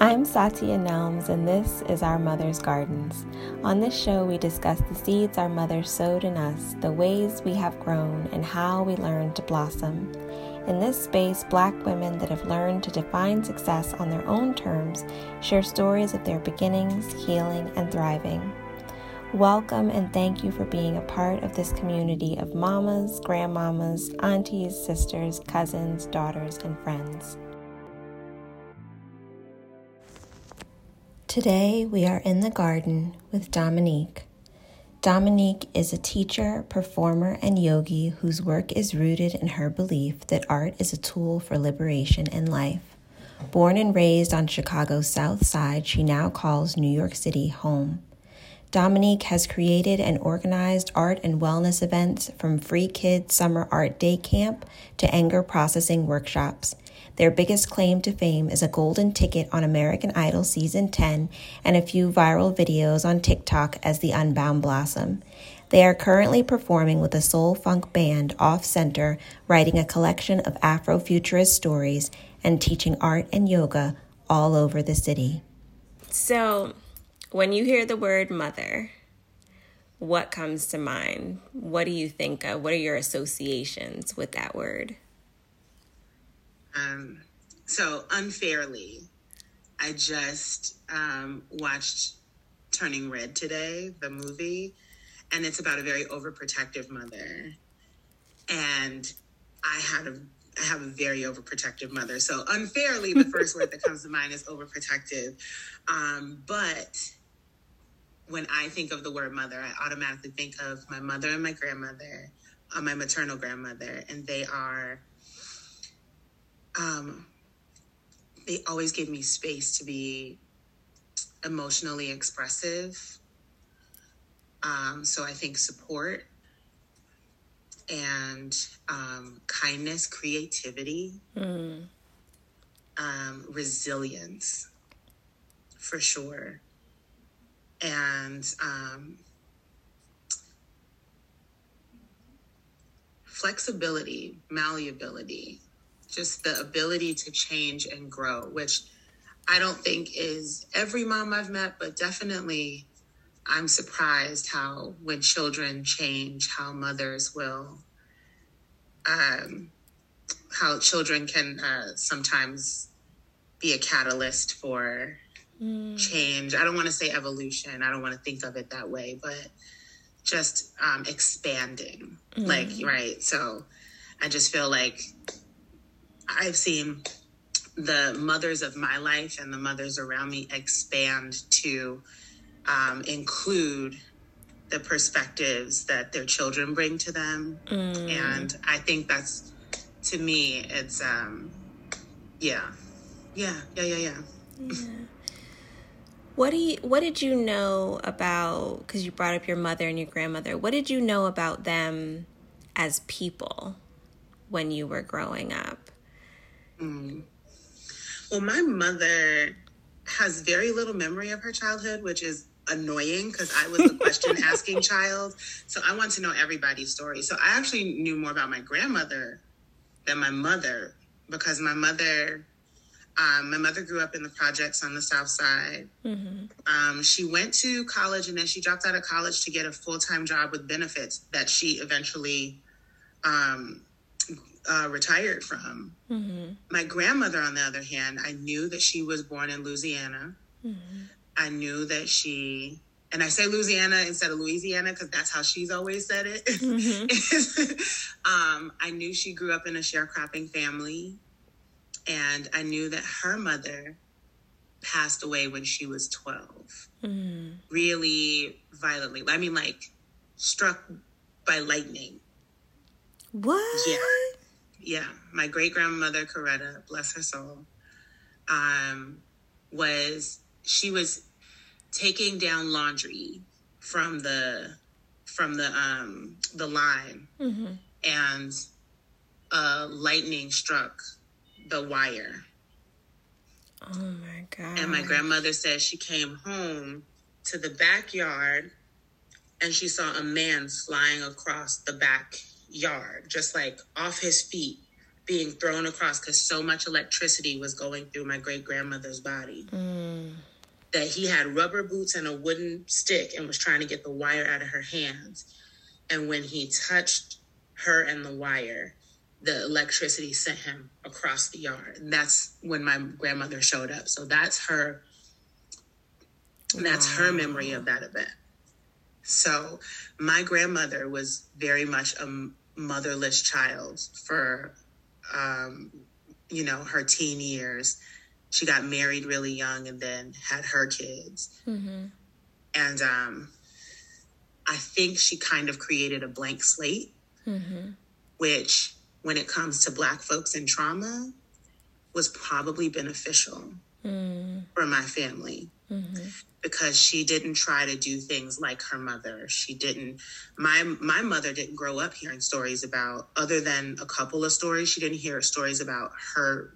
I'm Satya Nelms, and this is Our Mother's Gardens. On this show, we discuss the seeds our mother sowed in us, the ways we have grown, and how we learned to blossom. In this space, Black women that have learned to define success on their own terms share stories of their beginnings, healing, and thriving. Welcome and thank you for being a part of this community of mamas, grandmamas, aunties, sisters, cousins, daughters, and friends. Today we are in the garden with Dominique. Dominique is a teacher, performer, and yogi whose work is rooted in her belief that art is a tool for liberation in life. Born and raised on Chicago's South Side, she now calls New York City home. Dominique has created and organized art and wellness events from Free Kids Summer Art Day Camp to anger processing workshops. Their biggest claim to fame is a golden ticket on American Idol Season 10 and a few viral videos on TikTok as the Unbound Blossom. They are currently performing with a soul funk band off center, writing a collection of Afrofuturist stories and teaching art and yoga all over the city. So, when you hear the word mother, what comes to mind? What do you think of? What are your associations with that word? Um, so unfairly, I just um, watched Turning Red today, the movie, and it's about a very overprotective mother. And I had a I have a very overprotective mother. So unfairly, the first word that comes to mind is overprotective. Um, but when I think of the word mother, I automatically think of my mother and my grandmother, uh, my maternal grandmother, and they are um, they always gave me space to be emotionally expressive. Um, so I think support and um, kindness, creativity, mm. um, resilience, for sure, and um, flexibility, malleability just the ability to change and grow, which I don't think is every mom I've met, but definitely I'm surprised how when children change, how mothers will, um, how children can uh, sometimes be a catalyst for mm. change. I don't want to say evolution. I don't want to think of it that way, but just um, expanding. Mm. Like, right. So I just feel like I've seen the mothers of my life and the mothers around me expand to um, include the perspectives that their children bring to them. Mm. And I think that's, to me, it's, um, yeah, yeah, yeah, yeah, yeah. yeah. What do you, what did you know about, because you brought up your mother and your grandmother, what did you know about them as people when you were growing up? Mm. Well, my mother has very little memory of her childhood, which is annoying because I was the question asking child. So I want to know everybody's story. So I actually knew more about my grandmother than my mother because my mother. Um, my mother grew up in the projects on the South Side. Mm-hmm. Um, she went to college and then she dropped out of college to get a full time job with benefits that she eventually um, uh, retired from. Mm-hmm. My grandmother, on the other hand, I knew that she was born in Louisiana. Mm-hmm. I knew that she, and I say Louisiana instead of Louisiana because that's how she's always said it. Mm-hmm. um, I knew she grew up in a sharecropping family, and I knew that her mother passed away when she was 12 mm-hmm. really violently i mean like struck by lightning what yeah yeah, my great grandmother Coretta, bless her soul, um, was she was taking down laundry from the from the um the line mm-hmm. and uh lightning struck the wire oh my god and my grandmother said she came home to the backyard and she saw a man flying across the back yard, just like off his feet, being thrown across because so much electricity was going through my great grandmother's body Mm. that he had rubber boots and a wooden stick and was trying to get the wire out of her hands. And when he touched her and the wire, the electricity sent him across the yard. And that's when my grandmother showed up. So that's her that's her memory of that event. So my grandmother was very much a motherless child for um, you know, her teen years. She got married really young and then had her kids. Mm-hmm. And um, I think she kind of created a blank slate, Mm-hmm. which, when it comes to Black folks and trauma, was probably beneficial Mm. for my family Mm-hmm. because she didn't try to do things like her mother. She didn't. My my mother didn't grow up hearing stories about other than a couple of stories. She didn't hear stories about her,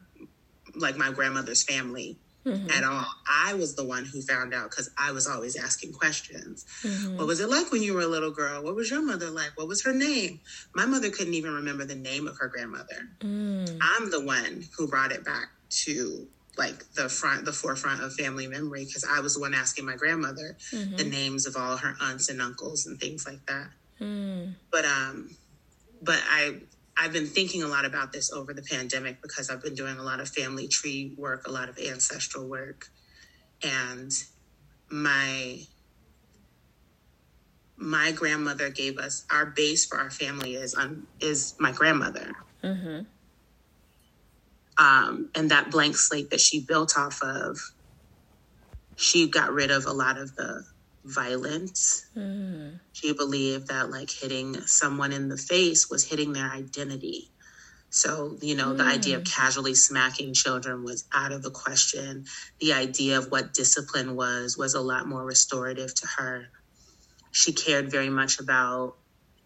like my grandmother's family Mm-hmm. at all. I was the one who found out because I was always asking questions. Mm-hmm. What was it like when you were a little girl? What was your mother like? What was her name? My mother couldn't even remember the name of her grandmother. Mm. I'm the one who brought it back to like the front, the forefront of family memory because I was the one asking my grandmother Mm-hmm. the names of all her aunts and uncles and things like that. Mm. But um, but I I've been thinking a lot about this over the pandemic because I've been doing a lot of family tree work, a lot of ancestral work, and my my grandmother gave us our base for our family is um, is my grandmother. Mm-hmm. Um, and that blank slate that she built off of, she got rid of a lot of the violence. Mm. She believed that like hitting someone in the face was hitting their identity. So, you know, the idea of casually smacking children was out of the question. The idea of what discipline was was a lot more restorative to her. She cared very much about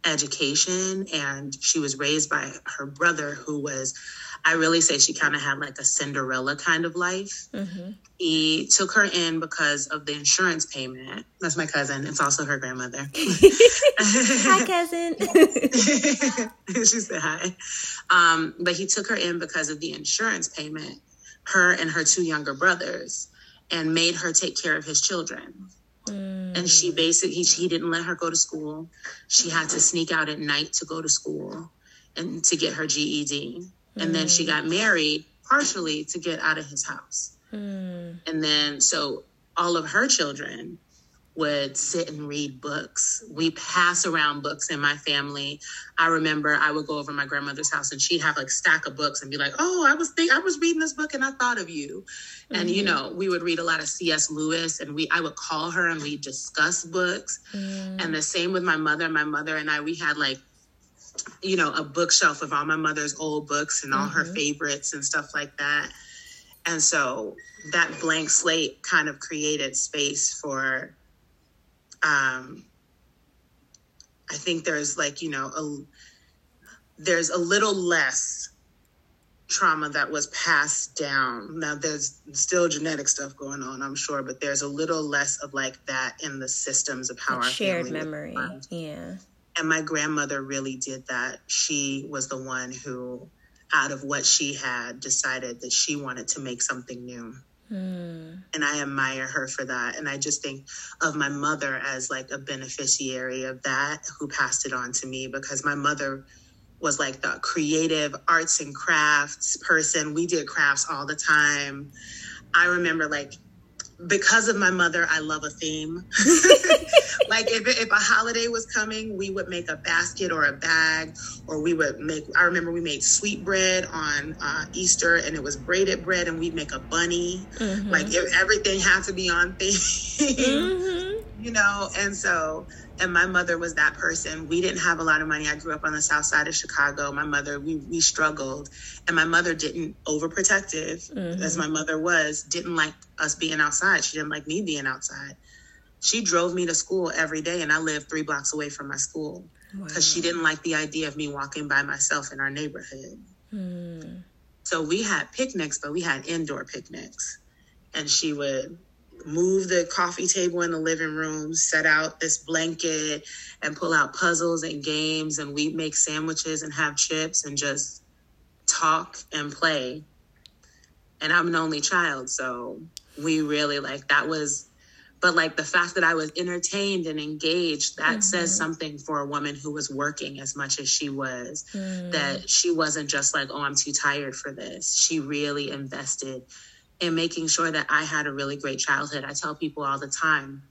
education and she was raised by her brother who was I really say she kind of had like a Cinderella kind of life. Mm-hmm. He took her in because of the insurance payment. That's my cousin. It's also her grandmother. Hi, cousin. she said hi. Um, but he took her in because of the insurance payment, her and her two younger brothers, and made her take care of his children. Mm. And she basically, he, he didn't let her go to school. She had to sneak out at night to go to school and to get her GED. And then she got married partially to get out of his house. Mm. And then, so all of her children would sit and read books. We pass around books in my family. I remember I would go over to my grandmother's house and she'd have like stack of books and be like, "Oh, I was think I was reading this book and I thought of you." And you know, we would read a lot of C.S. Lewis and we I would call her and we discuss books. Mm. And the same with my mother. My mother and I, we had like, you know, a bookshelf of all my mother's old books and all her Mhm. favorites and stuff like that. And so that blank slate kind of created space for, um, I think there's like, you know, a, there's a little less trauma that was passed down. Now there's still genetic stuff going on, I'm sure, but there's a little less of like that in the systems of how Like our shared memory. Yeah. And my grandmother really did that. She was the one who, out of what she had, decided that she wanted to make something new. Mm. And I admire her for that. And I just think of my mother as like a beneficiary of that who passed it on to me because my mother was like the creative arts and crafts person. We did crafts all the time. I remember like because of my mother, I love a theme. like if, if a holiday was coming, we would make a basket or a bag, or we would make. I remember we made sweet bread on uh, Easter, and it was braided bread, and we'd make a bunny. Mhm. Like if everything had to be on theme, Mhm. you know. And so, and my mother was that person. We didn't have a lot of money. I grew up on the south side of Chicago. My mother, we we struggled, and my mother didn't overprotective Mhm. as my mother was, didn't like us being outside. She didn't like me being outside. She drove me to school every day, and I lived three blocks away from my school because she didn't like the idea of me walking by myself in our neighborhood. Mm. So we had picnics, but we had indoor picnics. And she would move the coffee table in the living room, set out this blanket, and pull out puzzles and games. And we'd make sandwiches and have chips and just talk and play. And I'm an only child, so we really like that was but like the fact that I was entertained and engaged, that mm-hmm. says something for a woman who was working as much as she was. Mm. That she wasn't just like, oh, I'm too tired for this. She really invested in making sure that I had a really great childhood. I tell people all the time,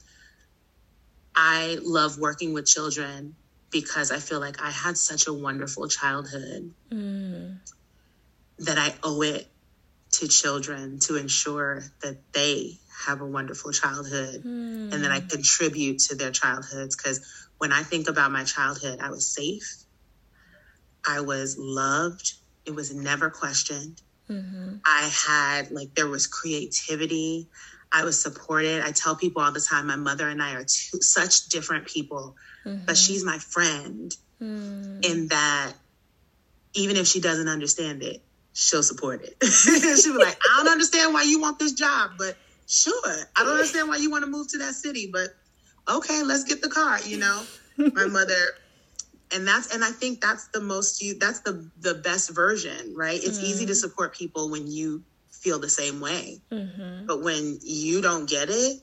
I love working with children because I feel like I had such a wonderful childhood mm. that I owe it to children to ensure that they have a wonderful childhood mm. and that I contribute to their childhoods. Because when I think about my childhood, I was safe, I was loved, it was never questioned. Mm-hmm. I had, like, there was creativity. I was supported. I tell people all the time, my mother and I are two, such different people, mm-hmm. but she's my friend mm. in that even if she doesn't understand it, she'll support it. she'll be like, I don't understand why you want this job, but sure. I don't understand why you want to move to that city, but okay, let's get the car, you know? My mother and that's and I think that's the most you that's the the best version, right? It's mm-hmm. easy to mm-hmm. support people when you feel the same way. Mm-hmm. But when you don't get it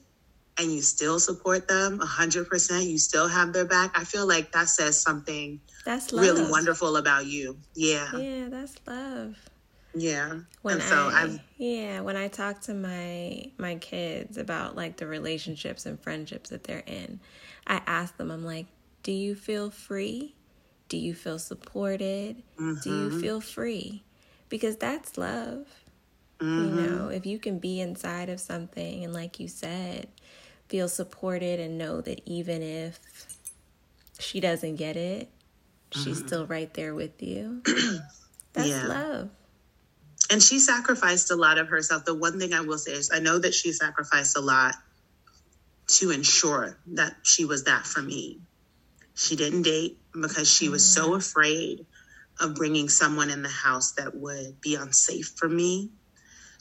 and you still support them 100%, you still have their back, I feel like that says something that's love. really wonderful about you. Yeah. Yeah, that's love. Yeah. When and so I, yeah, when I talk to my my kids about like the relationships and friendships that they're in, I ask them, I'm like, do you feel free? Do you feel supported? Mm-hmm. Do you mm-hmm. feel free? Because that's love. Mm-hmm. You know, if you can be inside of something and like you said, feel supported and know that even if she doesn't get it, she's mm-hmm. still right there with you. That's yeah. love and she sacrificed a lot of herself. The one thing I will say is I know that she sacrificed a lot to ensure that she was that for me. She didn't date because she was so mm. afraid of bringing someone in the house that would be unsafe for me.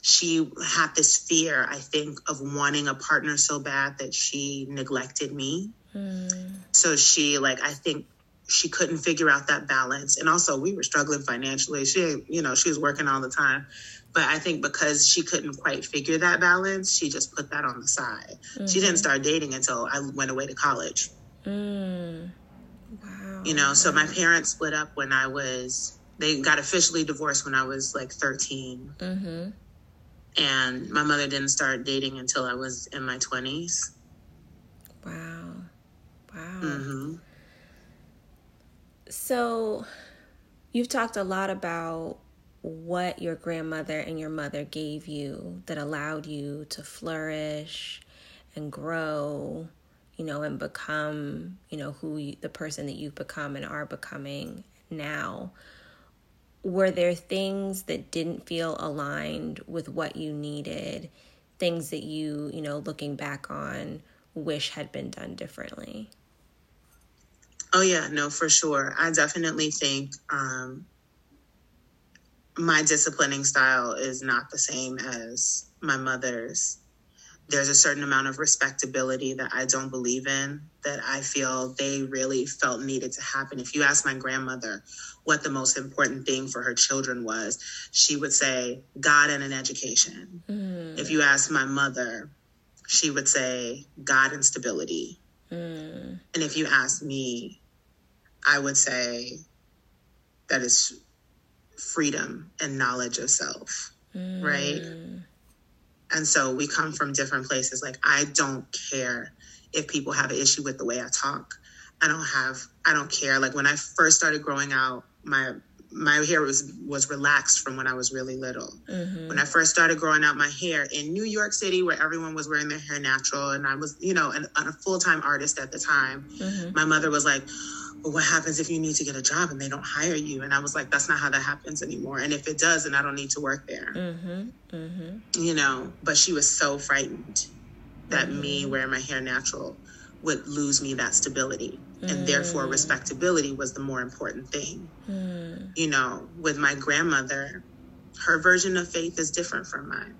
She had this fear, I think, of wanting a partner so bad that she neglected me. Mm. So she, like, I think she couldn't figure out that balance. And also, we were struggling financially. She, you know, she was working all the time. But I think because she couldn't quite figure that balance, she just put that on the side. Mm-hmm. She didn't mm-hmm. start dating until I went away to college. Mm. Wow. You know, so my parents split up when I was, they got officially divorced when I was like 13. Mm-hmm. And my mother didn't start dating until I was in my 20s. Wow. Wow. Mm-hmm. So, you've talked a lot about what your grandmother and your mother gave you that allowed you to flourish and grow, you know, and become, you know, who you, the person that you've become and are becoming now. Were there things that didn't feel aligned with what you needed? Things that you, you know, looking back on, wish had been done differently? Oh yeah, no, for sure. I definitely think um, my disciplining style is not the same as my mother's. There's a certain amount of respectability that I don't believe in that I feel they really felt needed to happen. If you ask my grandmother what the most important thing for her children was, she would say God and an education. Mm. If you ask my mother, she would say God and stability. Mm. And if you ask me, I would say that is freedom and knowledge of self, mm. right? And so we come from different places. Like, I don't care if people have an issue with the way I talk. I don't have, I don't care. Like, when I first started growing out, my my hair was was relaxed from when I was really little. Mm-hmm. When I first started growing out my hair in New York City, where everyone was wearing their hair natural, and I was, you know, an, a full time artist at the time, mm-hmm. my mother was like, well, what happens if you need to get a job and they don't hire you? And I was like, that's not how that happens anymore. And if it does, then I don't need to work there. Mm-hmm, mm-hmm. You know, but she was so frightened that mm-hmm. me wearing my hair natural would lose me that stability. And therefore, mm. respectability was the more important thing. Mm. You know, with my grandmother, her version of faith is different from mine.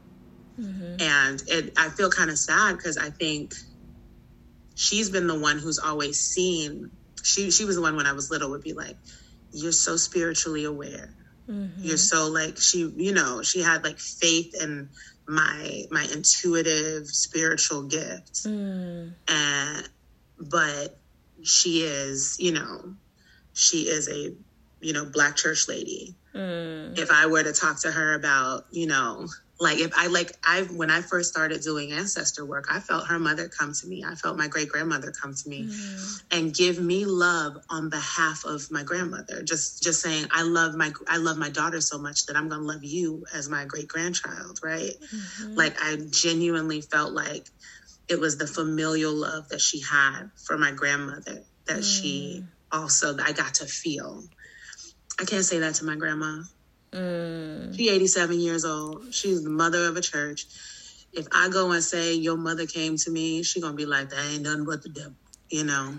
Mm-hmm. And it, I feel kind of sad because I think she's been the one who's always seen she she was the one when I was little would be like, "You're so spiritually aware. Mm-hmm. You're so like she, you know, she had like faith in my my intuitive spiritual gift Mm. And but she is, you know, she is a, you know, black church lady. Mm. If I were to talk to her about, you know, like if I like I when I first started doing ancestor work, I felt her mother come to me. I felt my great grandmother come to me mm. and give me love on behalf of my grandmother. Just just saying I love my I love my daughter so much that I'm going to love you as my great grandchild, right? Mm-hmm. Like I genuinely felt like it was the familial love that she had for my grandmother that mm. she also I got to feel. I can't say that to my grandma. Mm. She 87 years old. She's the mother of a church. If I go and say your mother came to me, she gonna be like, that ain't nothing but the devil, you know,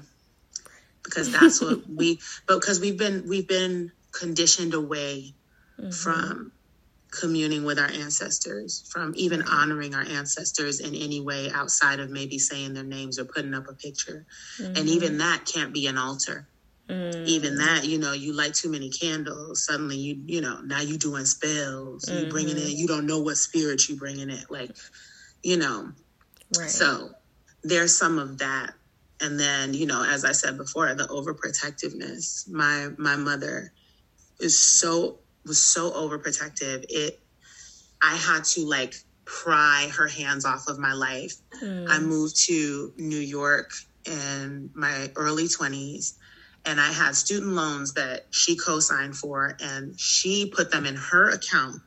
because that's what we. But because we've been we've been conditioned away mm-hmm. from communing with our ancestors, from even honoring our ancestors in any way outside of maybe saying their names or putting up a picture, mm-hmm. and even that can't be an altar. Mm. Even that, you know, you light too many candles. Suddenly, you you know, now you doing spells. Mm-hmm. You bringing in. You don't know what spirit you bringing in. Like, you know. Right. So there's some of that, and then you know, as I said before, the overprotectiveness. My my mother is so was so overprotective. It I had to like pry her hands off of my life. Mm. I moved to New York in my early 20s and I had student loans that she co-signed for and she put them in her account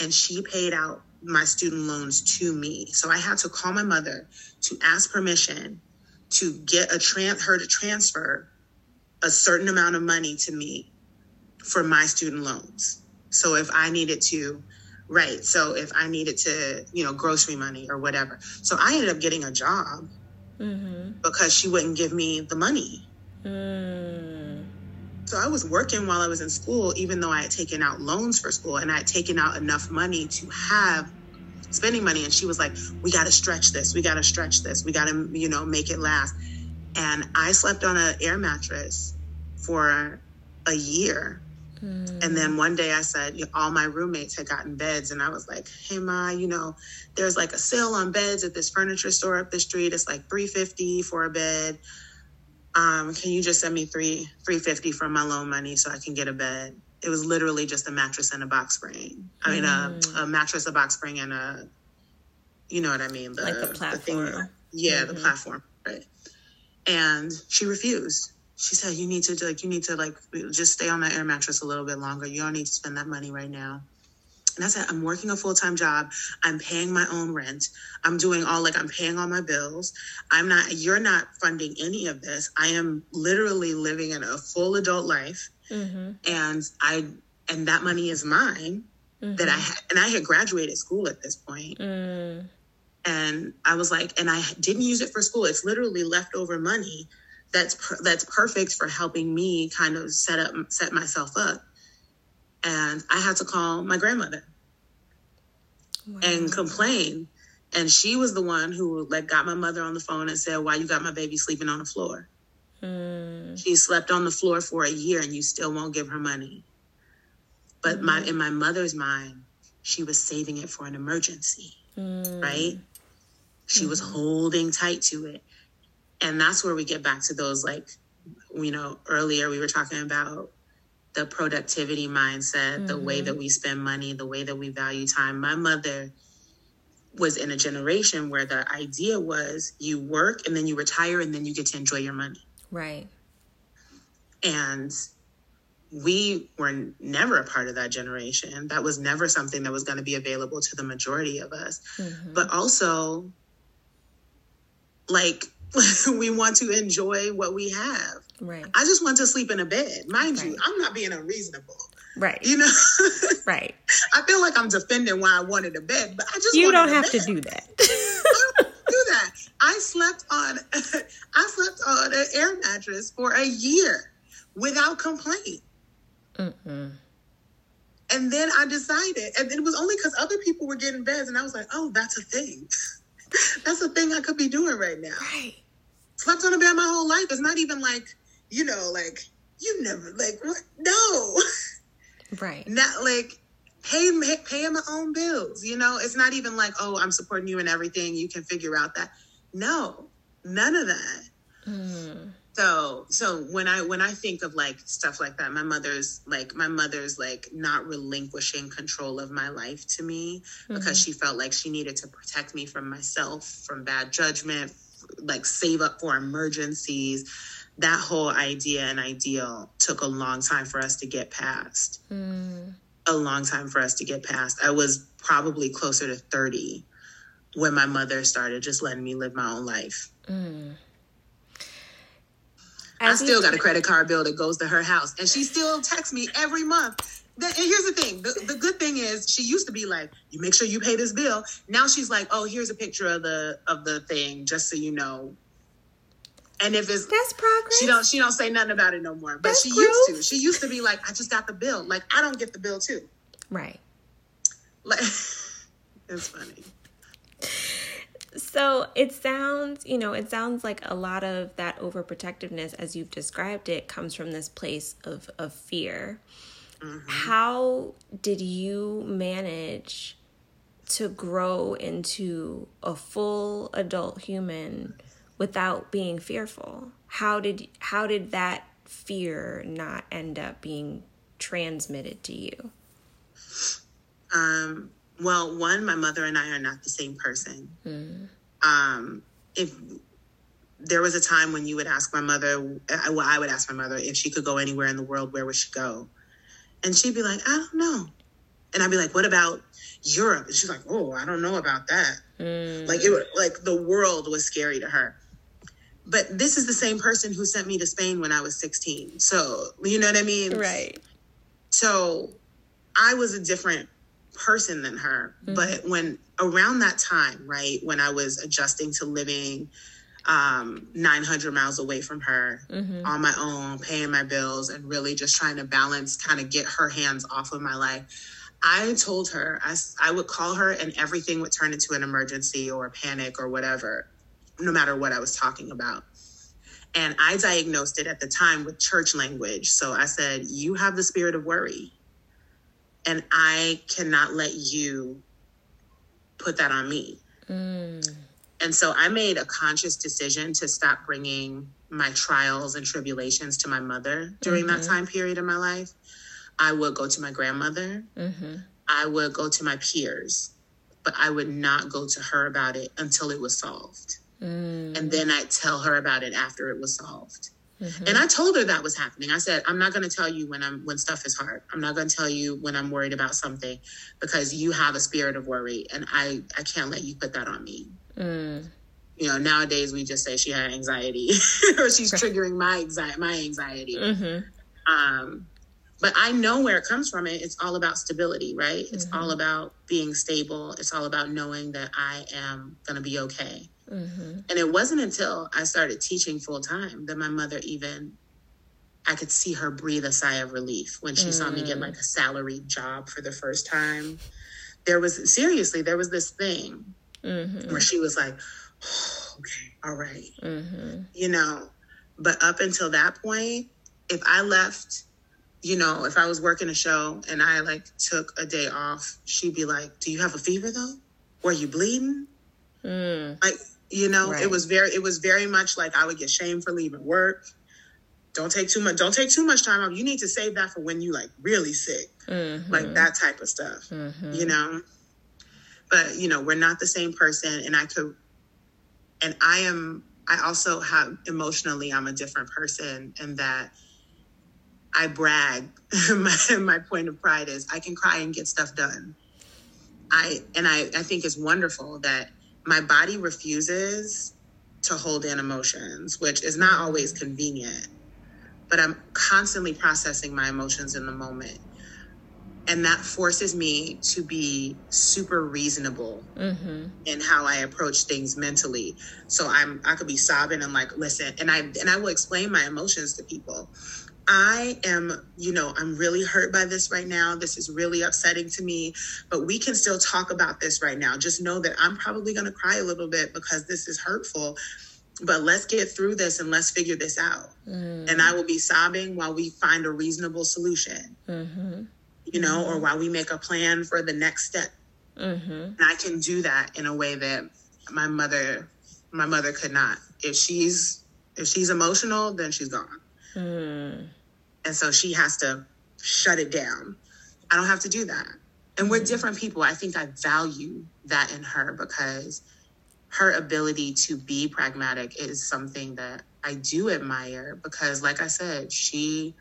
and she paid out my student loans to me. So I had to call my mother to ask permission to get a tran- her to transfer a certain amount of money to me for my student loans. So if I needed to right, so if I needed to, you know, grocery money or whatever. So I ended up getting a job mm-hmm. because she wouldn't give me the money. So I was working while I was in school, even though I had taken out loans for school and I had taken out enough money to have spending money. And she was like, we got to stretch this. We got to stretch this. We got to, you know, make it last. And I slept on an air mattress for a year. And then one day I said, all my roommates had gotten beds. And I was like, hey, Ma, you know, there's like a sale on beds at this furniture store up the street. It's like 350 for a bed um, can you just send me three three fifty from my loan money so I can get a bed? It was literally just a mattress and a box spring. I mean, mm. a, a, mattress, a box spring, and a, you know what I mean, the, like the platform. The thing, yeah, mm-hmm. the platform, right? And she refused. She said, "You need to like, you need to like, just stay on that air mattress a little bit longer. You don't need to spend that money right now." And I said, I'm working a full time job. I'm paying my own rent. I'm doing all like I'm paying all my bills. I'm not, you're not funding any of this. I am literally living in a full adult life. Mm-hmm. And I, and that money is mine mm-hmm. that I had, and I had graduated school at this point. Mm. And I was like, and I didn't use it for school. It's literally leftover money that's per, that's perfect for helping me kind of set up set myself up and I had to call my grandmother wow. and complain. And she was the one who like got my mother on the phone and said, "Why you got my baby sleeping on the floor?" Mm. She slept on the floor for a year, and you still won't give her money. But mm. my in my mother's mind, she was saving it for an emergency, mm. right? She was mm-hmm. holding tight to it, and that's where we get back to those like, you know, earlier we were talking about the productivity mindset, mm-hmm. the way that mm-hmm. we spend money, the way that we value time. My mother was in a generation where the idea was you work and then you retire and then you get to enjoy your money. Right. And we were never a part of that generation. That was never something that was going to be available to the majority of us. Mm-hmm. But also, like, we want to enjoy what we have. Right. I just want to sleep in a bed. Mind right. you, I'm not being unreasonable. Right. You know? right. I feel like I'm defending why I wanted a bed, but I just You don't have to do that. do that. I slept on I slept on an air mattress for a year without complaint. Mm-mm. And then I decided, and it was only because other people were getting beds, and I was like, "Oh, that's a thing. that's the thing I could be doing right now." Right. Slept on a bed my whole life. It's not even like you know, like you never like what? No. Right. Not like pay pay my own bills. You know, it's not even like, oh, I'm supporting you in everything. You can figure out that. No, none of that. Mm. So so when I when I think of like stuff like that, my mother's like my mother's like not relinquishing control of my life to me mm-hmm. because she felt like she needed to protect me from myself, from bad judgment, like save up for emergencies. That whole idea and ideal took a long time for us to get past. Mm. A long time for us to get past. I was probably closer to 30 when my mother started just letting me live my own life. Mm. I still got a credit card bill that goes to her house, and she still texts me every month. and here's the thing: the, the good thing is, she used to be like, "You make sure you pay this bill." Now she's like, "Oh, here's a picture of the of the thing, just so you know." And if it's that's progress, she don't she don't say nothing about it no more. But that's she used to. She used to be like, "I just got the bill." Like I don't get the bill too. Right. Like it's funny. So it sounds, you know, it sounds like a lot of that overprotectiveness, as you've described it, comes from this place of, of fear. Mm-hmm. How did you manage to grow into a full adult human without being fearful? How did how did that fear not end up being transmitted to you? Um, well, one, my mother and I are not the same person. Mm. Um, if there was a time when you would ask my mother, well, I would ask my mother if she could go anywhere in the world, where would she go? And she'd be like, I don't know. And I'd be like, what about Europe? And she's like, oh, I don't know about that. Mm. Like it, like the world was scary to her. But this is the same person who sent me to Spain when I was 16. So, you know what I mean? Right. So I was a different person than her. Mm-hmm. But when around that time, right, when I was adjusting to living um, 900 miles away from her mm-hmm. on my own, paying my bills, and really just trying to balance, kind of get her hands off of my life. I told her I, I would call her and everything would turn into an emergency or a panic or whatever, no matter what I was talking about. And I diagnosed it at the time with church language. So I said, You have the spirit of worry and I cannot let you put that on me. Mm. And so I made a conscious decision to stop bringing my trials and tribulations to my mother during mm-hmm. that time period in my life. I would go to my grandmother. Mm-hmm. I would go to my peers, but I would not go to her about it until it was solved. Mm. And then I'd tell her about it after it was solved. Mm-hmm. And I told her that was happening. I said, I'm not going to tell you when I'm when stuff is hard. I'm not going to tell you when I'm worried about something because you have a spirit of worry and I I can't let you put that on me. Mm. You know, nowadays we just say she had anxiety or she's triggering my anxiety my anxiety. Mm-hmm. Um but I know where it comes from. It it's all about stability, right? It's mm-hmm. all about being stable. It's all about knowing that I am going to be okay. Mm-hmm. And it wasn't until I started teaching full time that my mother even I could see her breathe a sigh of relief when she mm. saw me get like a salaried job for the first time. There was seriously, there was this thing mm-hmm. where she was like, oh, okay, all right. mm-hmm. You know, but up until that point, if I left, you know, if I was working a show and I like took a day off, she'd be like, Do you have a fever though? Were you bleeding? Mm. Like you know, right. it was very it was very much like I would get shamed for leaving work. Don't take too much don't take too much time off. You need to save that for when you like really sick. Mm-hmm. Like that type of stuff. Mm-hmm. You know? But, you know, we're not the same person and I could and I am I also have emotionally I'm a different person and that I brag. my, my point of pride is I can cry and get stuff done. I and I, I think it's wonderful that my body refuses to hold in emotions, which is not always convenient, but I'm constantly processing my emotions in the moment. And that forces me to be super reasonable mm-hmm. in how I approach things mentally. So I'm I could be sobbing and like, listen, and I and I will explain my emotions to people. I am, you know, I'm really hurt by this right now. This is really upsetting to me, but we can still talk about this right now. Just know that I'm probably going to cry a little bit because this is hurtful, but let's get through this and let's figure this out. Mm. And I will be sobbing while we find a reasonable solution. Mm-hmm. you know, or while we make a plan for the next step. Mm-hmm. And I can do that in a way that my mother, my mother could not. If she's if she's emotional, then she's gone. And so she has to shut it down. I don't have to do that. And we're mm-hmm. different people. I think I value that in her because her ability to be pragmatic is something that I do admire because like I said, she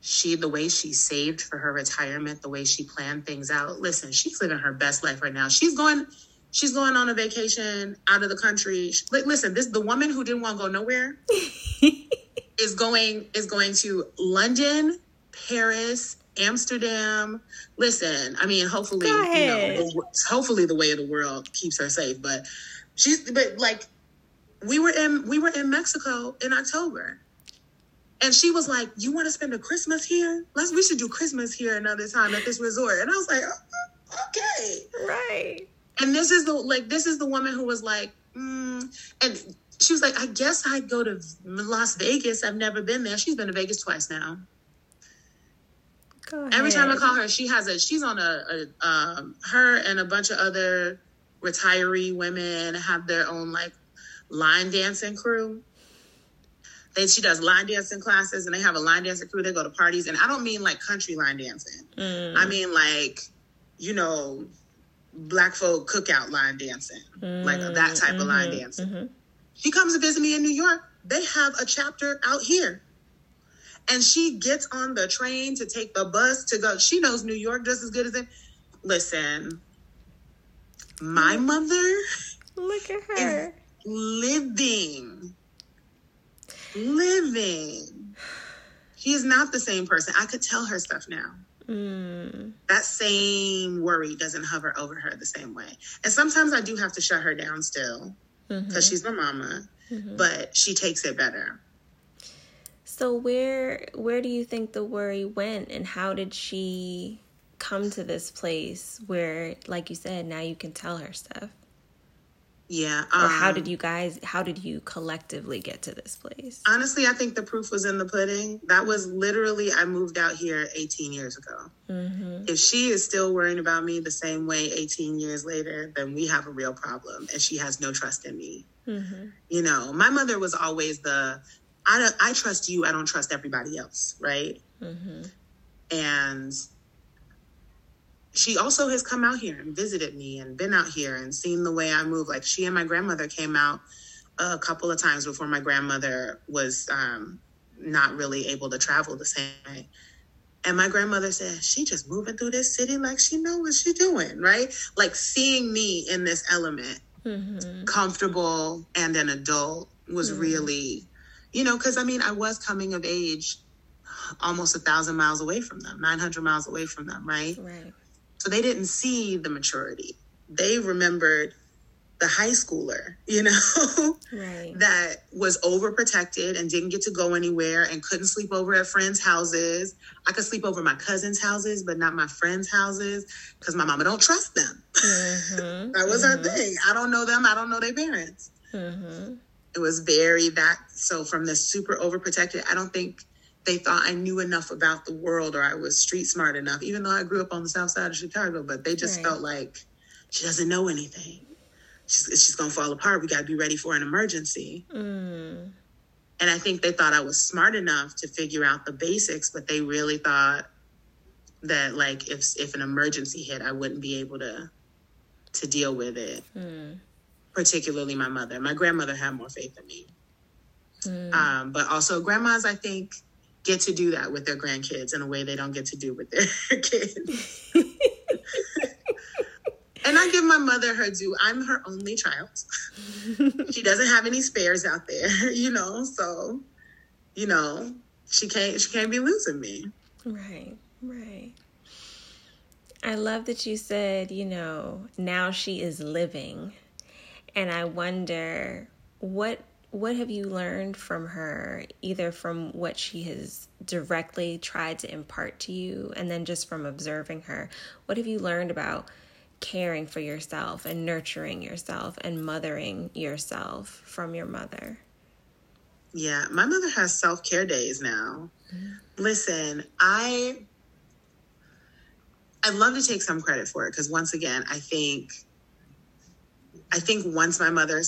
she the way she saved for her retirement, the way she planned things out. Listen, she's living her best life right now. She's going she's going on a vacation out of the country. Listen, this the woman who didn't want to go nowhere is going is going to London, Paris, Amsterdam. Listen, I mean, hopefully, you know, hopefully the way of the world keeps her safe. But she's, but like, we were in we were in Mexico in October, and she was like, "You want to spend a Christmas here? Let's we should do Christmas here another time at this resort." And I was like, oh, "Okay, right." And this is the like this is the woman who was like, mm, and she was like, "I guess I'd go to Las Vegas. I've never been there. She's been to Vegas twice now." Every time I call her, she has a she's on a, a um, her and a bunch of other retiree women have their own like line dancing crew. They she does line dancing classes and they have a line dancing crew. They go to parties and I don't mean like country line dancing. Mm. I mean like you know black folk cookout line dancing, mm. like that type mm-hmm. of line mm-hmm. dancing. Mm-hmm. She comes to visit me in New York. They have a chapter out here and she gets on the train to take the bus to go. She knows New York just as good as it. Listen, my mother. Look at her. living. Living. She is not the same person. I could tell her stuff now. Mm. That same worry doesn't hover over her the same way. And sometimes I do have to shut her down still because mm-hmm. she's my mama, mm-hmm. but she takes it better. So where where do you think the worry went and how did she come to this place where like you said now you can tell her stuff? Yeah. Um, or how did um, you guys how did you collectively get to this place? Honestly, I think the proof was in the pudding. That was literally I moved out here 18 years ago. Mm-hmm. If she is still worrying about me the same way 18 years later, then we have a real problem and she has no trust in me. Mm-hmm. You know, my mother was always the I I trust you. I don't trust everybody else, right? Mm-hmm. And she also has come out here and visited me and been out here and seen the way I move. Like she and my grandmother came out a couple of times before my grandmother was um, not really able to travel the same way. And my grandmother said, she just moving through this city like she know what she doing, right? Like seeing me in this element, mm-hmm. comfortable and an adult was mm-hmm. really you know, because I mean, I was coming of age almost a thousand miles away from them, 900 miles away from them, right? Right. So they didn't see the maturity. They remembered the high schooler, you know, right. that was overprotected and didn't get to go anywhere and couldn't sleep over at friends' houses. I could sleep over my cousins' houses, but not my friends' houses because my mama don't trust them. Mm-hmm. that was mm-hmm. her thing. I don't know them. I don't know their parents. Mm-hmm it was very that so from the super overprotected i don't think they thought i knew enough about the world or i was street smart enough even though i grew up on the south side of chicago but they just right. felt like she doesn't know anything she's, she's gonna fall apart we gotta be ready for an emergency mm. and i think they thought i was smart enough to figure out the basics but they really thought that like if if an emergency hit i wouldn't be able to to deal with it mm particularly my mother. My grandmother had more faith in me. Mm. Um, but also, grandmas, I think, get to do that with their grandkids in a way they don't get to do with their kids. and I give my mother her due. I'm her only child. she doesn't have any spares out there, you know. So, you know, she can't she can't be losing me. Right, right. I love that you said, you know, now she is living and I wonder what what have you learned from her either from what she has directly tried to impart to you and then just from observing her? What have you learned about caring for yourself and nurturing yourself and mothering yourself from your mother? Yeah my mother has self-care days now. Mm-hmm. listen i I'd love to take some credit for it because once again, I think I think once my mother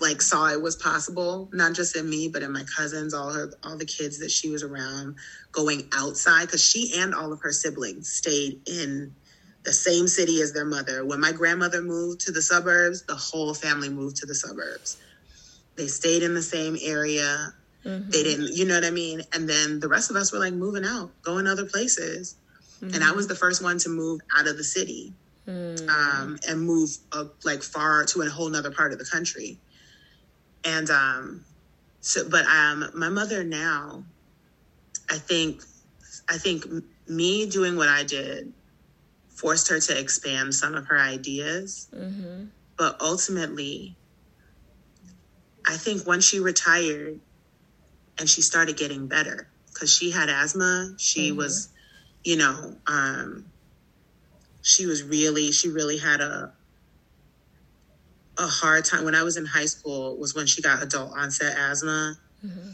like saw it was possible, not just in me, but in my cousins, all her all the kids that she was around going outside because she and all of her siblings stayed in the same city as their mother. When my grandmother moved to the suburbs, the whole family moved to the suburbs. They stayed in the same area. Mm-hmm. They didn't, you know what I mean? And then the rest of us were like moving out, going other places. Mm-hmm. And I was the first one to move out of the city mm. um, and move uh, like far to a whole nother part of the country. And um, so, but um, my mother now, I think, I think me doing what I did forced her to expand some of her ideas. Mm-hmm. But ultimately, I think once she retired and she started getting better, because she had asthma, she mm-hmm. was, you know, um, she was really, she really had a, a hard time when I was in high school was when she got adult onset asthma. Mm-hmm.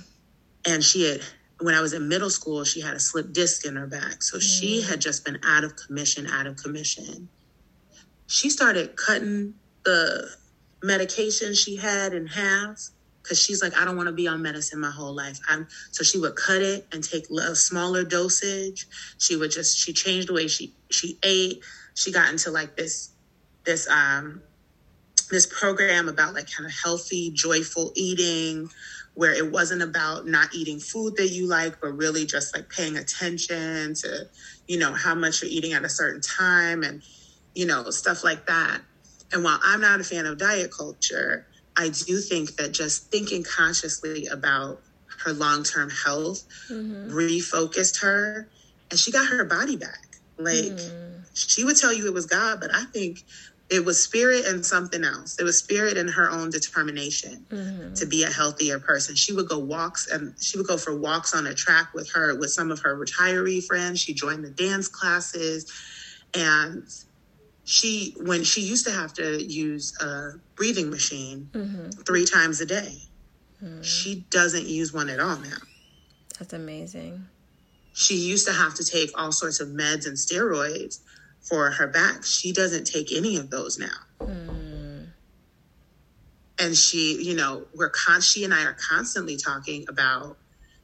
And she had when I was in middle school, she had a slip disc in her back. So mm. she had just been out of commission, out of commission. She started cutting the medication she had in half because she's like, I don't want to be on medicine my whole life. I'm, so she would cut it and take a smaller dosage. She would just, she changed the way she, she ate. She got into like this, this, um, this program about like kind of healthy, joyful eating where it wasn't about not eating food that you like, but really just like paying attention to, you know, how much you're eating at a certain time and, you know, stuff like that. And while I'm not a fan of diet culture, I do think that just thinking consciously about her long term health mm-hmm. refocused her and she got her body back. Like mm. she would tell you it was God, but I think it was spirit and something else. It was spirit and her own determination mm-hmm. to be a healthier person. She would go walks and she would go for walks on a track with her with some of her retiree friends. She joined the dance classes and she when she used to have to use a breathing machine mm-hmm. three times a day. Mm. She doesn't use one at all now. That's amazing. She used to have to take all sorts of meds and steroids for her back. She doesn't take any of those now. Mm. And she, you know, we're con she and I are constantly talking about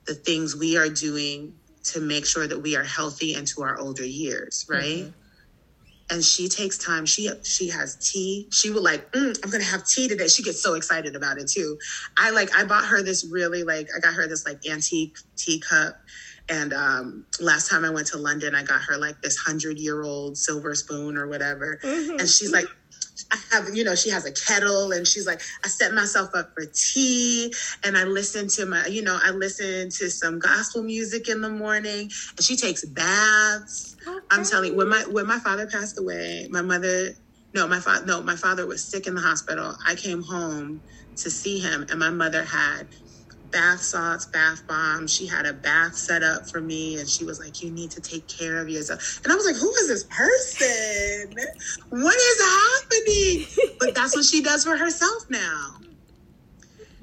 the things we are doing to make sure that we are healthy into our older years, right? Mm-hmm. And she takes time. She she has tea. She would like, mm, I'm gonna have tea today. She gets so excited about it too. I like I bought her this really like I got her this like antique teacup and um, last time I went to London, I got her like this hundred year old silver spoon or whatever. Mm-hmm. And she's like, I have, you know, she has a kettle and she's like, I set myself up for tea and I listen to my, you know, I listen to some gospel music in the morning and she takes baths. Okay. I'm telling you, when my, when my father passed away, my mother, no, my father, no, my father was sick in the hospital. I came home to see him and my mother had bath salts, bath bombs. She had a bath set up for me and she was like, You need to take care of yourself. And I was like, Who is this person? What is happening? But that's what she does for herself now.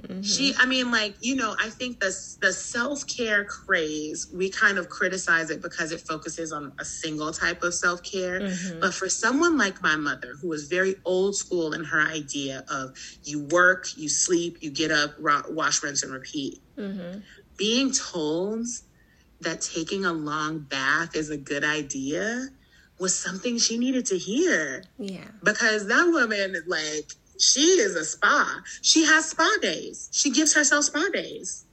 Mm-hmm. She, I mean, like, you know, I think the, the self care craze, we kind of criticize it because it focuses on a single type of self care. Mm-hmm. But for someone like my mother, who was very old school in her idea of you work, you sleep, you get up, wash, rinse, and repeat, mm-hmm. being told that taking a long bath is a good idea was something she needed to hear. Yeah. Because that woman, like, she is a spa. She has spa days. She gives herself spa days.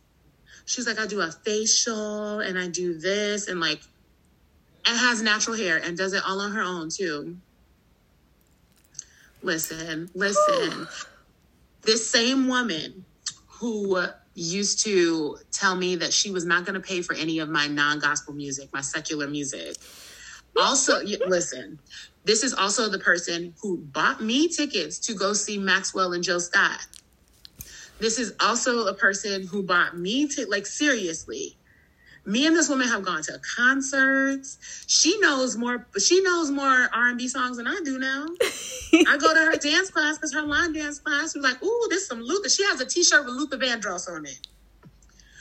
She's like, I do a facial and I do this and like, and has natural hair and does it all on her own too. Listen, listen. this same woman who used to tell me that she was not going to pay for any of my non gospel music, my secular music. Also, listen, this is also the person who bought me tickets to go see Maxwell and Jill Scott. This is also a person who bought me to like seriously. Me and this woman have gone to concerts. She knows more. She knows more R and B songs than I do now. I go to her dance class because her line dance class was like, "Ooh, this some Luther." She has a T-shirt with Luther Vandross on it.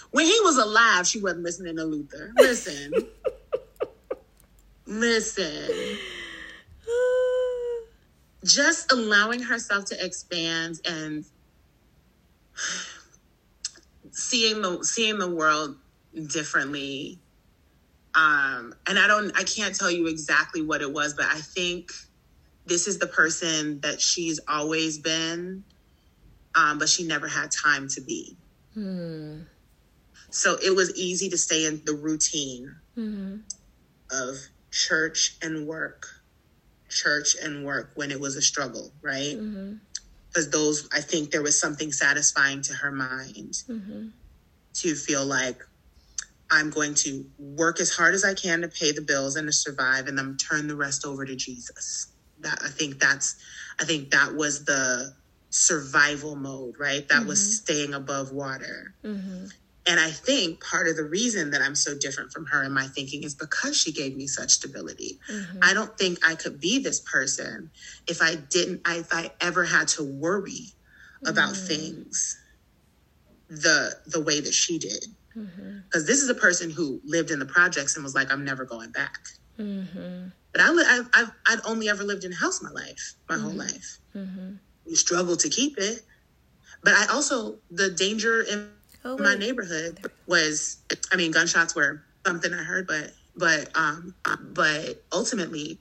When he was alive, she wasn't listening to Luther. Listen, Listen. Just allowing herself to expand and seeing the seeing the world differently. Um, and I don't I can't tell you exactly what it was, but I think this is the person that she's always been, um, but she never had time to be. Hmm. So it was easy to stay in the routine mm-hmm. of church and work, church and work when it was a struggle, right? Because mm-hmm. those, I think there was something satisfying to her mind mm-hmm. to feel like I'm going to work as hard as I can to pay the bills and to survive, and then turn the rest over to Jesus. That I think that's, I think that was the survival mode, right? That was mm-hmm. staying above water. Mm-hmm. And I think part of the reason that I'm so different from her in my thinking is because she gave me such stability. Mm-hmm. I don't think I could be this person if I didn't, if I ever had to worry about mm-hmm. things the the way that she did. Because mm-hmm. this is a person who lived in the projects and was like, I'm never going back. Mm-hmm. But I, I, I've, I'd only ever lived in a house my life, my whole mm-hmm. life. Mm-hmm. You struggle to keep it. But I also, the danger in oh, my neighborhood was i mean gunshots were something i heard but but um but ultimately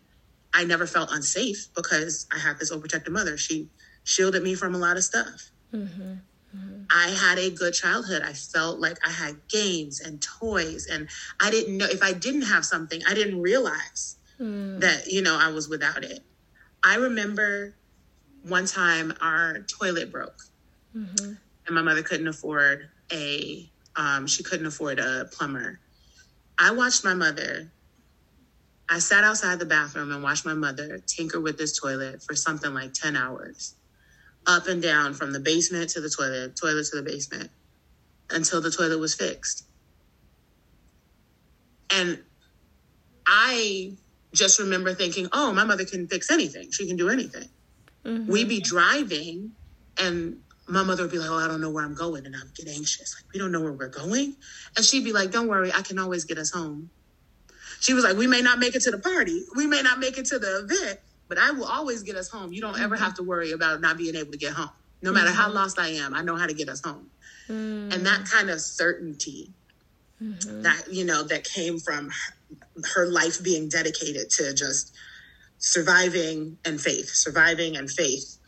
i never felt unsafe because i had this overprotective mother she shielded me from a lot of stuff mm-hmm. Mm-hmm. I had a good childhood. I felt like I had games and toys, and I didn't know if I didn't have something, I didn't realize mm. that, you know, I was without it. I remember one time our toilet broke, mm-hmm. and my mother couldn't afford a um, she couldn't afford a plumber. I watched my mother. I sat outside the bathroom and watched my mother tinker with this toilet for something like 10 hours, up and down from the basement to the toilet, toilet to the basement, until the toilet was fixed. And I just remember thinking, oh, my mother can fix anything. She can do anything. Mm-hmm. We'd be driving and my mother would be like, "Oh, I don't know where I'm going," and I'd get anxious. Like, we don't know where we're going, and she'd be like, "Don't worry, I can always get us home." She was like, "We may not make it to the party, we may not make it to the event, but I will always get us home. You don't mm-hmm. ever have to worry about not being able to get home. No matter mm-hmm. how lost I am, I know how to get us home." Mm-hmm. And that kind of certainty mm-hmm. that you know that came from her, her life being dedicated to just surviving and faith, surviving and faith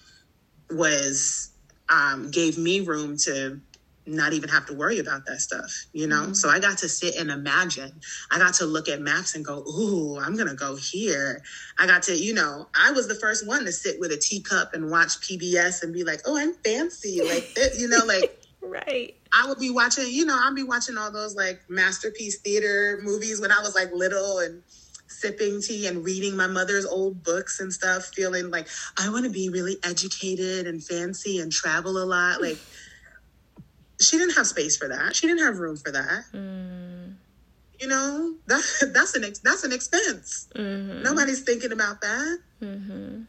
was um, gave me room to not even have to worry about that stuff, you know? Mm-hmm. So I got to sit and imagine. I got to look at maps and go, ooh, I'm to go here. I got to, you know, I was the first one to sit with a teacup and watch PBS and be like, oh, I'm fancy. Like, you know, like, right. I would be watching, you know, I'd be watching all those like masterpiece theater movies when I was like little and sipping tea and reading my mother's old books and stuff, feeling like I want to be really educated and fancy and travel a lot. Like she didn't have space for that. She didn't have room for that. Mm. You know, that that's an that's an expense. Mm-hmm. Nobody's thinking about that. Mm-hmm.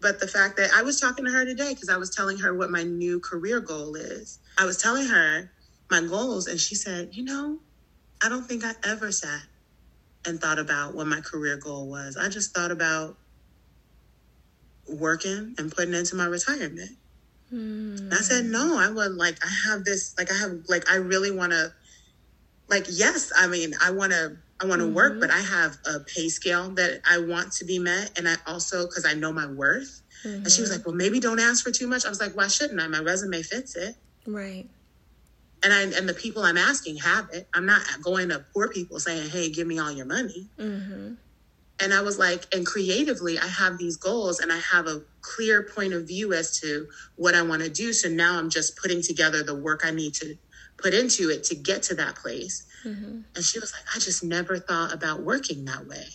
But the fact that I was talking to her today because I was telling her what my new career goal is. I was telling her my goals, and she said, "You know, I don't think I ever sat and thought about what my career goal was. I just thought about working and putting into my retirement. Mm. I said, no, I would like, I have this, like, I have, like, I really want to, like, yes, I mean, I want to, I want to mm-hmm. work, but I have a pay scale that I want to be met. And I also, because I know my worth. Mm-hmm. And she was mm-hmm. like, well, maybe don't ask for too much. I was like, why shouldn't I? My resume fits it. Right and I and the people I'm asking have it. I'm not going to poor people saying, "Hey, give me all your money." Mm-hmm. And I was like, and creatively, I have these goals, and I have a clear point of view as to what I want to do. So now I'm just putting together the work I need to put into it to get to that place. Mm-hmm. And she was like, I just never thought about working that way.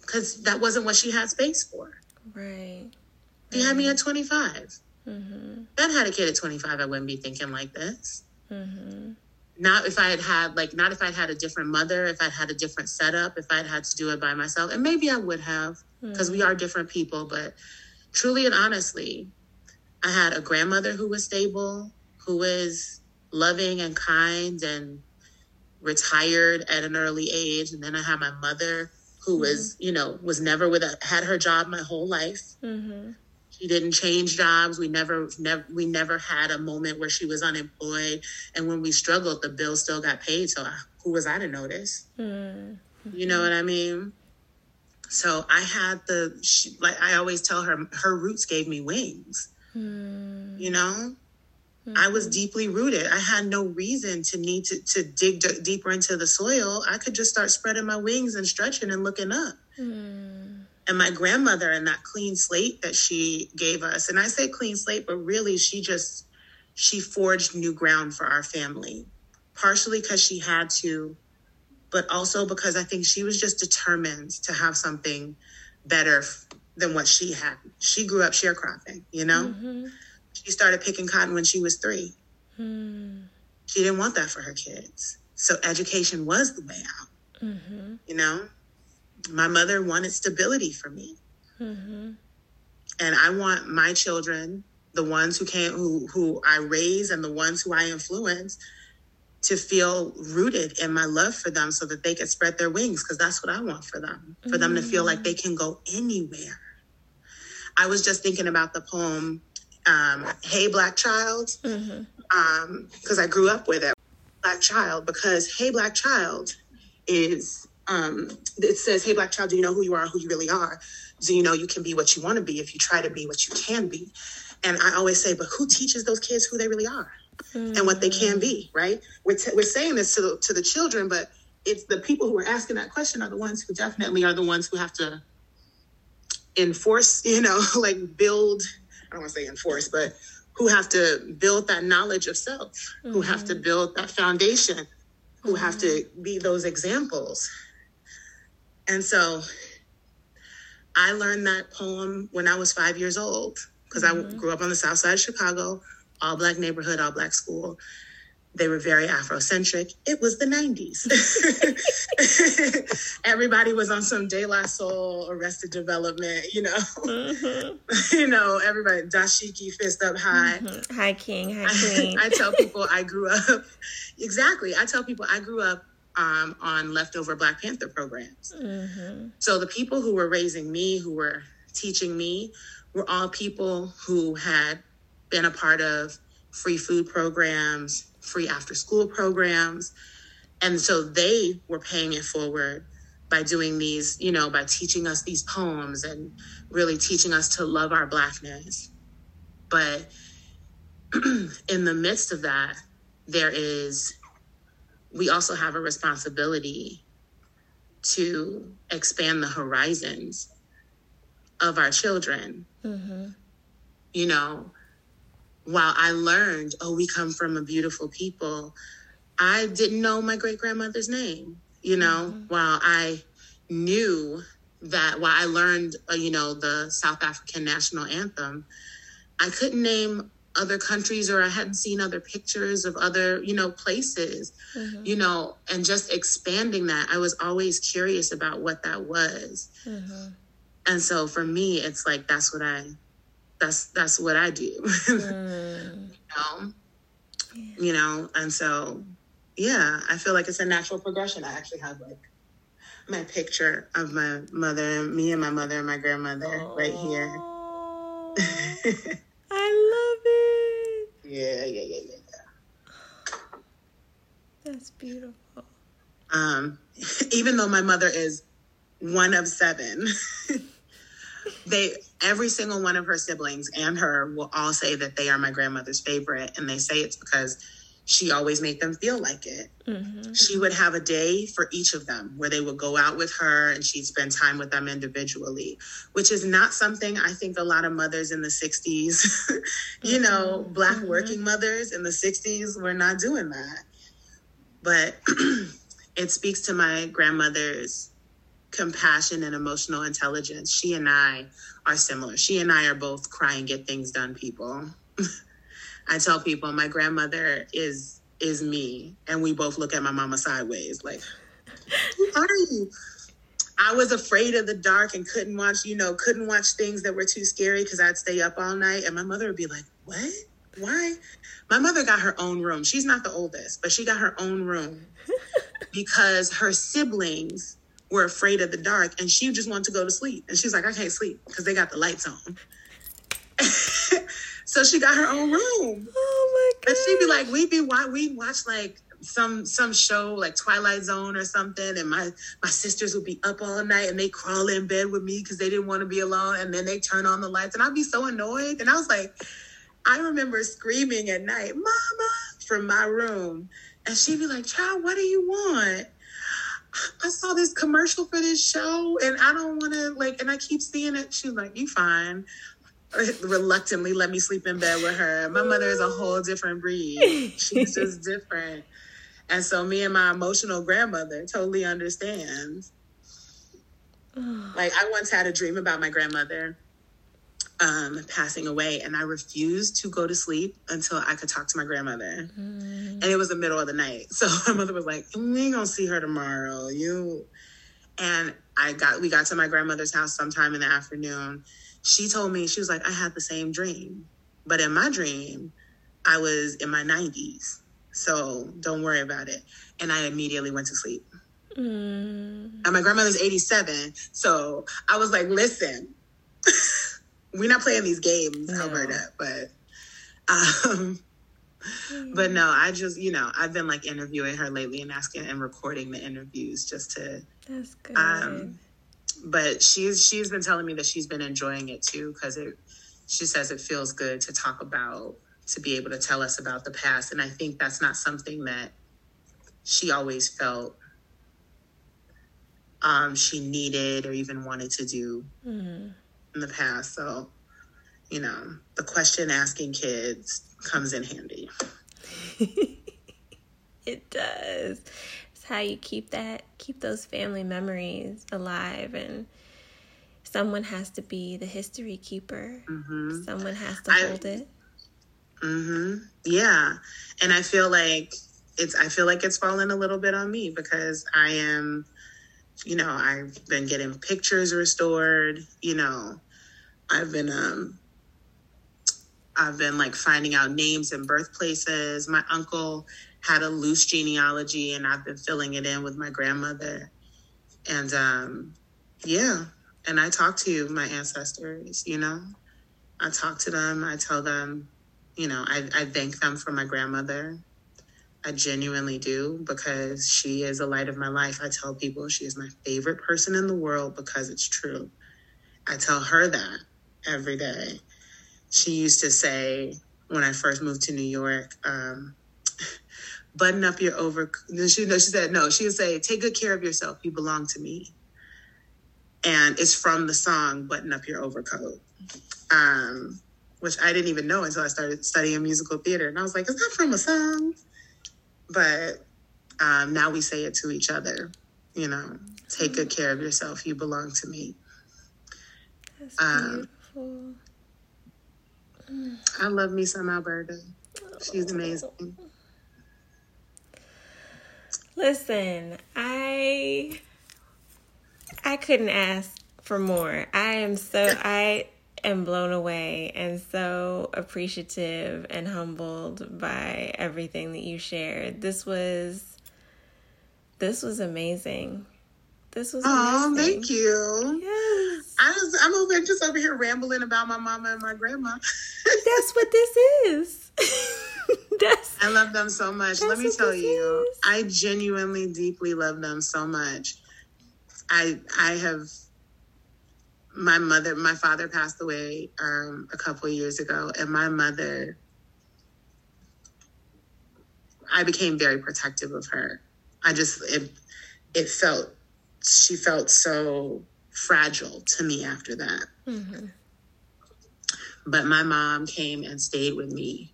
Because mm. that wasn't what she had space for. Right. She had me at 25. Mm-hmm. If I had a kid at 25, I wouldn't be thinking like this. Mm-hmm. Not if I had had, like, not if I'd had a different mother, if I'd had a different setup, if I'd had to do it by myself. And maybe I would have, because mm-hmm. we are different people. But truly and honestly, I had a grandmother who was stable, who was loving and kind and retired at an early age, and then I had my mother who mm-hmm. was, you know, was never with a had her job my whole life. Mm-hmm. She didn't change jobs. We never, never, we never had a moment where she was unemployed. And when we struggled, the bill still got paid. So who was I to notice? Mm-hmm. You know what I mean? So I had the she, like I always tell her, her roots gave me wings. Mm-hmm. You know, I was mm-hmm. deeply rooted. I had no reason to need to, to dig d- deeper into the soil. I could just start spreading my wings and stretching and looking up. And my grandmother and that clean slate that she gave us, and I say clean slate, but really she just she forged new ground for our family. Partially because she had to, but also because I think she was just determined to have something better than what she had. She grew up sharecropping, you know? Mm-hmm. She started picking cotton when she was three. Mm. She didn't want that for her kids. So education was the way out. Mm-hmm. You know, my mother wanted stability for me. Mm-hmm. And I want my children, the ones who came, who, who I raise and the ones who I influence, to feel rooted in my love for them so that they can spread their wings because that's what I want for them, for mm-hmm. them to feel like they can go anywhere. I was just thinking about the poem um, Hey Black Child, because mm-hmm. um, I grew up with it. Black Child, because Hey Black Child is, um, it says, Hey Black Child, do you know who you are, who you really are? Do you know you can be what you want to be if you try to be what you can be? And I always say, but who teaches those kids who they really are mm-hmm. and what they can be, right? We're, t- we're saying this to the, to the children, but it's the people who are asking that question are the ones who definitely are the ones who have to enforce, you know, like build I don't want to say enforce, but who have to build that knowledge of self, mm-hmm. who have to mm-hmm. build that foundation, who mm-hmm. have to mm-hmm. be those examples. And so I learned that poem when I was five years old because mm-hmm. I grew up on the south side of Chicago, all black neighborhood, all black school. They were very Afrocentric. It was the 90s. Everybody was on some De La Soul, Arrested Development, you know. Mm-hmm. you know, everybody, Dashiki, Fist Up High. Mm-hmm. Hi, King. Hi, Queen. I, I tell people I grew up, exactly. I tell people I grew up um, on leftover Black Panther programs. Mm-hmm. So the people who were raising me, who were teaching me, were all people who had been a part of free food programs, free after school programs. And so they were paying it forward by doing these, you know, by teaching us these poems and really teaching us to love our blackness. But in the midst of that, there is, we also have a responsibility to expand the horizons of our children. Mm-hmm. You know, while I learned, oh, we come from a beautiful people, I didn't know my great grandmother's name. You know, mm-hmm. while I knew that, while I learned, uh, you know, the South African national anthem, I couldn't name other countries or I hadn't seen other pictures of other, you know, places, mm-hmm. you know, and just expanding that. I was always curious about what that was. Mm-hmm. And so for me, it's like that's what I that's that's what I do. Mm. you know? Yeah. You know, and so yeah, I feel like it's a natural progression. I actually have like my picture of my mother, me and my mother and my grandmother right here. I. Yeah, yeah, yeah, yeah, yeah. That's beautiful. Um, even though my mother is one of seven, they every single one of her siblings and her will all say that they are my grandmother's favorite and they say it's because she always made them feel like it. Mm-hmm. She would have a day for each of them where they would go out with her and she'd spend time with them individually, which is not something I think a lot of mothers in the 60s, you know, mm-hmm. Black mm-hmm. working mothers in the 60s were not doing that. But it speaks to my grandmother's compassion and emotional intelligence. She and I are similar. She and I are both cry and get things done people. I tell people my grandmother is is me and we both look at my mama sideways like who are you? I was afraid of the dark and couldn't watch, you know, couldn't watch things that were too scary because I'd stay up all night and my mother would be like, "What? Why?" My mother got her own room. She's not the oldest, but she got her own room. because her siblings were afraid of the dark and she just wanted to go to sleep. And she's like, I can't sleep because they got the lights on. so she got her own room. Oh my god. And she'd be like, we'd be we watch like some some show like Twilight Zone or something, and my my sisters would be up all night and they crawl in bed with me because they didn't want to be alone, and then they turn on the lights, and I'd be so annoyed. And I was like, I remember screaming at night, "Mama!" from my room, and she'd be like, "Child, what do you want?" I saw this commercial for this show, and I don't want to like, and I keep seeing it. She's like, "You fine." reluctantly let me sleep in bed with her. My mother is a whole different breed. She's just different. And so me and my emotional grandmother totally understands. like I once had a dream about my grandmother um, passing away, and I refused to go to sleep until I could talk to my grandmother. Mm. And it was the middle of the night, so my mother was like, "We ain't gonna see her tomorrow." You and I got we got to my grandmother's house sometime in the afternoon. She told me she was like, "I had the same dream, but in my dream, I was in my nineties." So don't worry about it. And I immediately went to sleep. Mm. And my grandmother's 87. So I was like, listen, we're not playing these games, no. Alberta, but um but no, I just, you know, I've been like interviewing her lately and asking and recording the interviews just to That's good. Um but she's she's been telling me that she's been enjoying it too because it she says it feels good to talk about to be able to tell us about the past. And I think that's not something that she always felt um, she needed or even wanted to do mm-hmm. in the past. So, you know, the question asking kids comes in handy. it does. How you keep that, keep those family memories alive and someone has to be the history keeper. Mm-hmm. Someone has to hold it. Mm-hmm. Yeah. And I feel like it's I feel like it's fallen a little bit on me because I am, you know, I've been getting pictures restored, you know, I've been um I've been like finding out names and birthplaces. My uncle had a loose genealogy and I've been filling it in with my grandmother. And um yeah, and I talk to my ancestors, you know. I talk to them, I tell them you know, I, I thank them for my grandmother. I genuinely do because she is the light of my life. I tell people she is my favorite person in the world because it's true. I tell her that every day. She used to say when I first moved to New York, um, button up your over. She, no, she said no. She would say, "Take good care of yourself. You belong to me." And it's from the song "Button Up Your Overcoat." Um, which I didn't even know until I started studying musical theater. And I was like, is that from a song? But um, now we say it to each other, you know, take good care of yourself. You belong to me. That's um, beautiful. I love me some Alberta. She's amazing. Listen, I I couldn't ask for more. I am so I am blown away and so appreciative and humbled by everything that you shared. This was this was amazing. This was Oh, thank you. Yes. I was I'm over just over here rambling about my mama and my grandma. That's what this is. That's, I love them so much. Let me tell you, is. I genuinely deeply love them so much. I I have my mother, my father passed away um, a couple years ago, and my mother, I became very protective of her. I just it it felt she felt so fragile to me after that. Mm-hmm. But my mom came and stayed with me.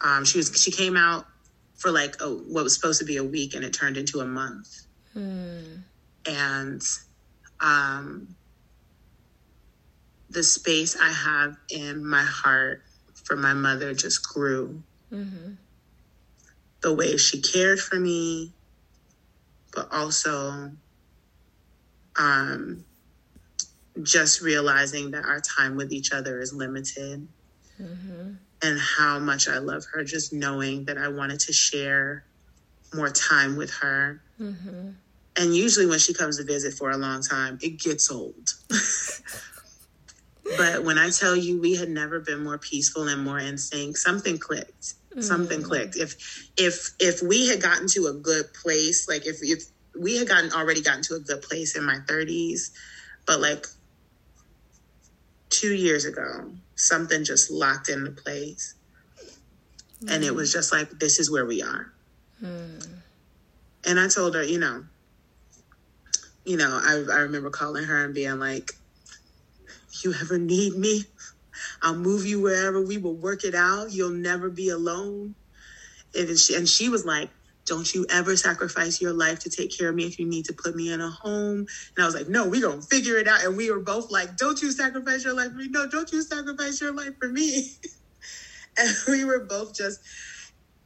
Um, she was she came out for like a, what was supposed to be a week, and it turned into a month. Mm. And um, the space I have in my heart for my mother just grew. Mm-hmm. The way she cared for me, but also um, just realizing that our time with each other is limited. Mm-hmm. And how much I love her, just knowing that I wanted to share more time with her Mm-hmm. And usually, when she comes to visit for a long time, it gets old. but when I tell you we had never been more peaceful and more in sync, something clicked. Mm-hmm. Something clicked. If if if we had gotten to a good place, like if if we had gotten already gotten to a good place in my 30s, but like two years ago, something just locked into place. Mm. And it was just like, this is where we are. Mm. And I told her, you know, you know, I, I remember calling her and being like, you ever need me? I'll move you wherever. We will work it out. You'll never be alone. She, and she was like, don't you ever sacrifice your life to take care of me if you need to put me in a home. And I was like, no, we're going to figure it out. And we were both like, don't you sacrifice your life for me? No, don't you sacrifice your life for me. and we were both just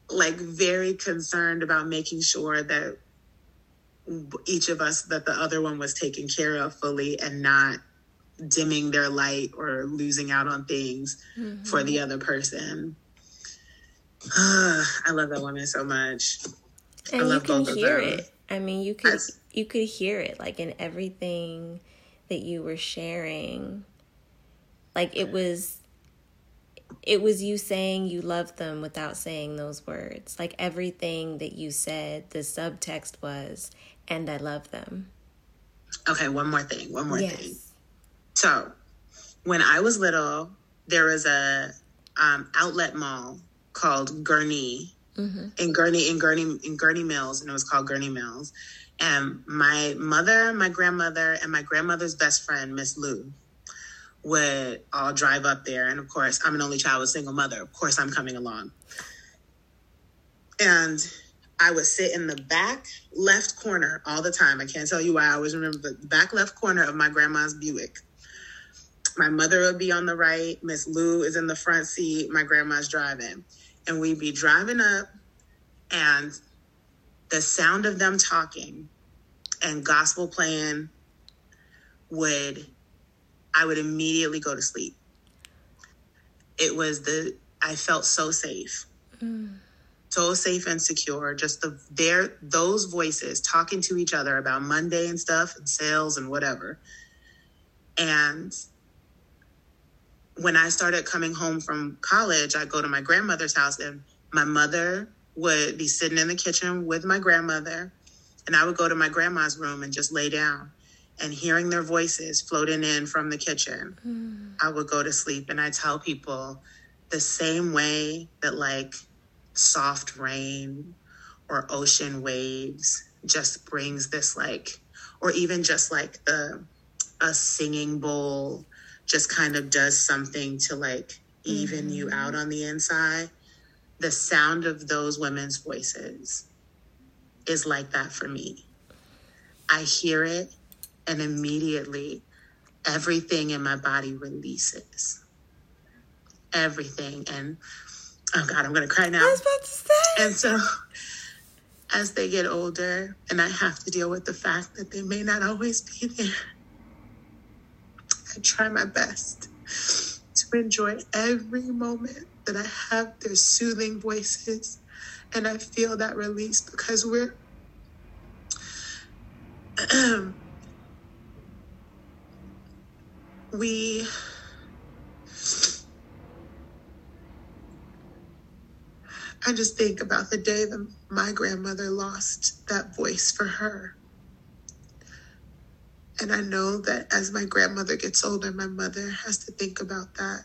like very concerned about making sure that each of us, that the other one was taken care of fully and not dimming their light or losing out on things mm-hmm. for the other person. I love that woman so much and you can hear it. I mean, you could you could hear it like in everything that you were sharing. Like it was it was you saying you loved them without saying those words. Like everything that you said, the subtext was, and I love them. Okay, one more thing. One more yes. thing. So, when I was little, there was a um, outlet mall called Gurnee mm-hmm. in Gurnee in Gurnee in Gurnee Mills, and it was called Gurnee Mills. And my mother, my grandmother, and my grandmother's best friend, Miss Lou, would all drive up there. And of course, I'm an only child, a single mother. Of course, I'm coming along. And I would sit in the back left corner all the time. I can't tell you why. I always remember the back left corner of my grandma's Buick. My mother would be on the right. Miss Lou is in the front seat. My grandma's driving and we'd be driving up and the sound of them talking and gospel playing would I would immediately go to sleep. It was the I felt so safe. Mm. So safe and secure. Just the their those voices talking to each other about Monday and stuff and sales and whatever. And when I started coming home from college, I'd go to my grandmother's house and my mother would be sitting in the kitchen with my grandmother. And I would go to my grandma's room and just lay down and hearing their voices floating in from the kitchen, mm. I would go to sleep. And I tell people the same way that like soft rain or ocean waves just brings this like, or even just like the, a singing bowl just kind of does something to like even mm-hmm. you out on the inside. The sound of those women's voices is like that for me. I hear it and immediately everything in my body releases. Everything. And oh God, I'm going to cry now. I was about to say. And so as they get older and I have to deal with the fact that they may not always be there I try my best to enjoy every moment that I have their soothing voices and I feel that release because we're we I just think about the day that my grandmother lost that voice for her. And I know that as my grandmother gets older, my mother has to think about that.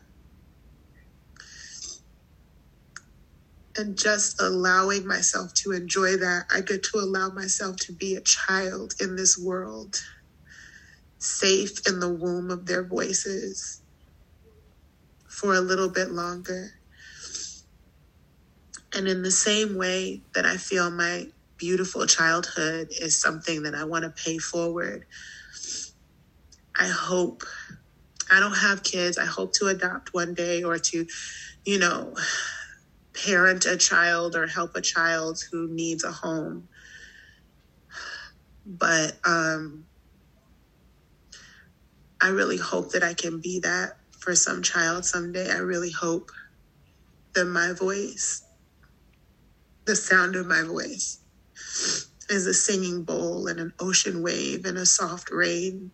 And just allowing myself to enjoy that, I get to allow myself to be a child in this world, safe in the womb of their voices for a little bit longer. And in the same way that I feel my beautiful childhood is something that I want to pay forward I hope I don't have kids. I hope to adopt one day or to, you know, parent a child or help a child who needs a home. But um, I really hope that I can be that for some child someday. I really hope that my voice, the sound of my voice, is a singing bowl and an ocean wave and a soft rain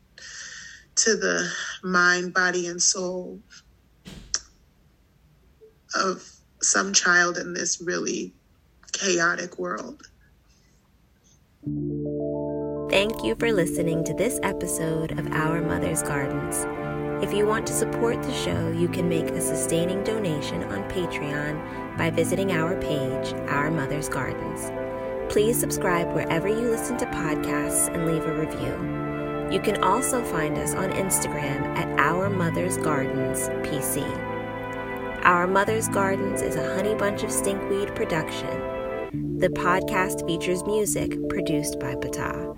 to the mind, body, and soul of some child in this really chaotic world. Thank you for listening to this episode of Our Mother's Gardens. If you want to support the show, you can make a sustaining donation on Patreon by visiting our page, Our Mother's Gardens. Please subscribe wherever you listen to podcasts and leave a review. You can also find us on Instagram at Our Mother's Gardens PC. Our Mother's Gardens is a Honey Bunch of Stinkweed production. The podcast features music produced by Bata.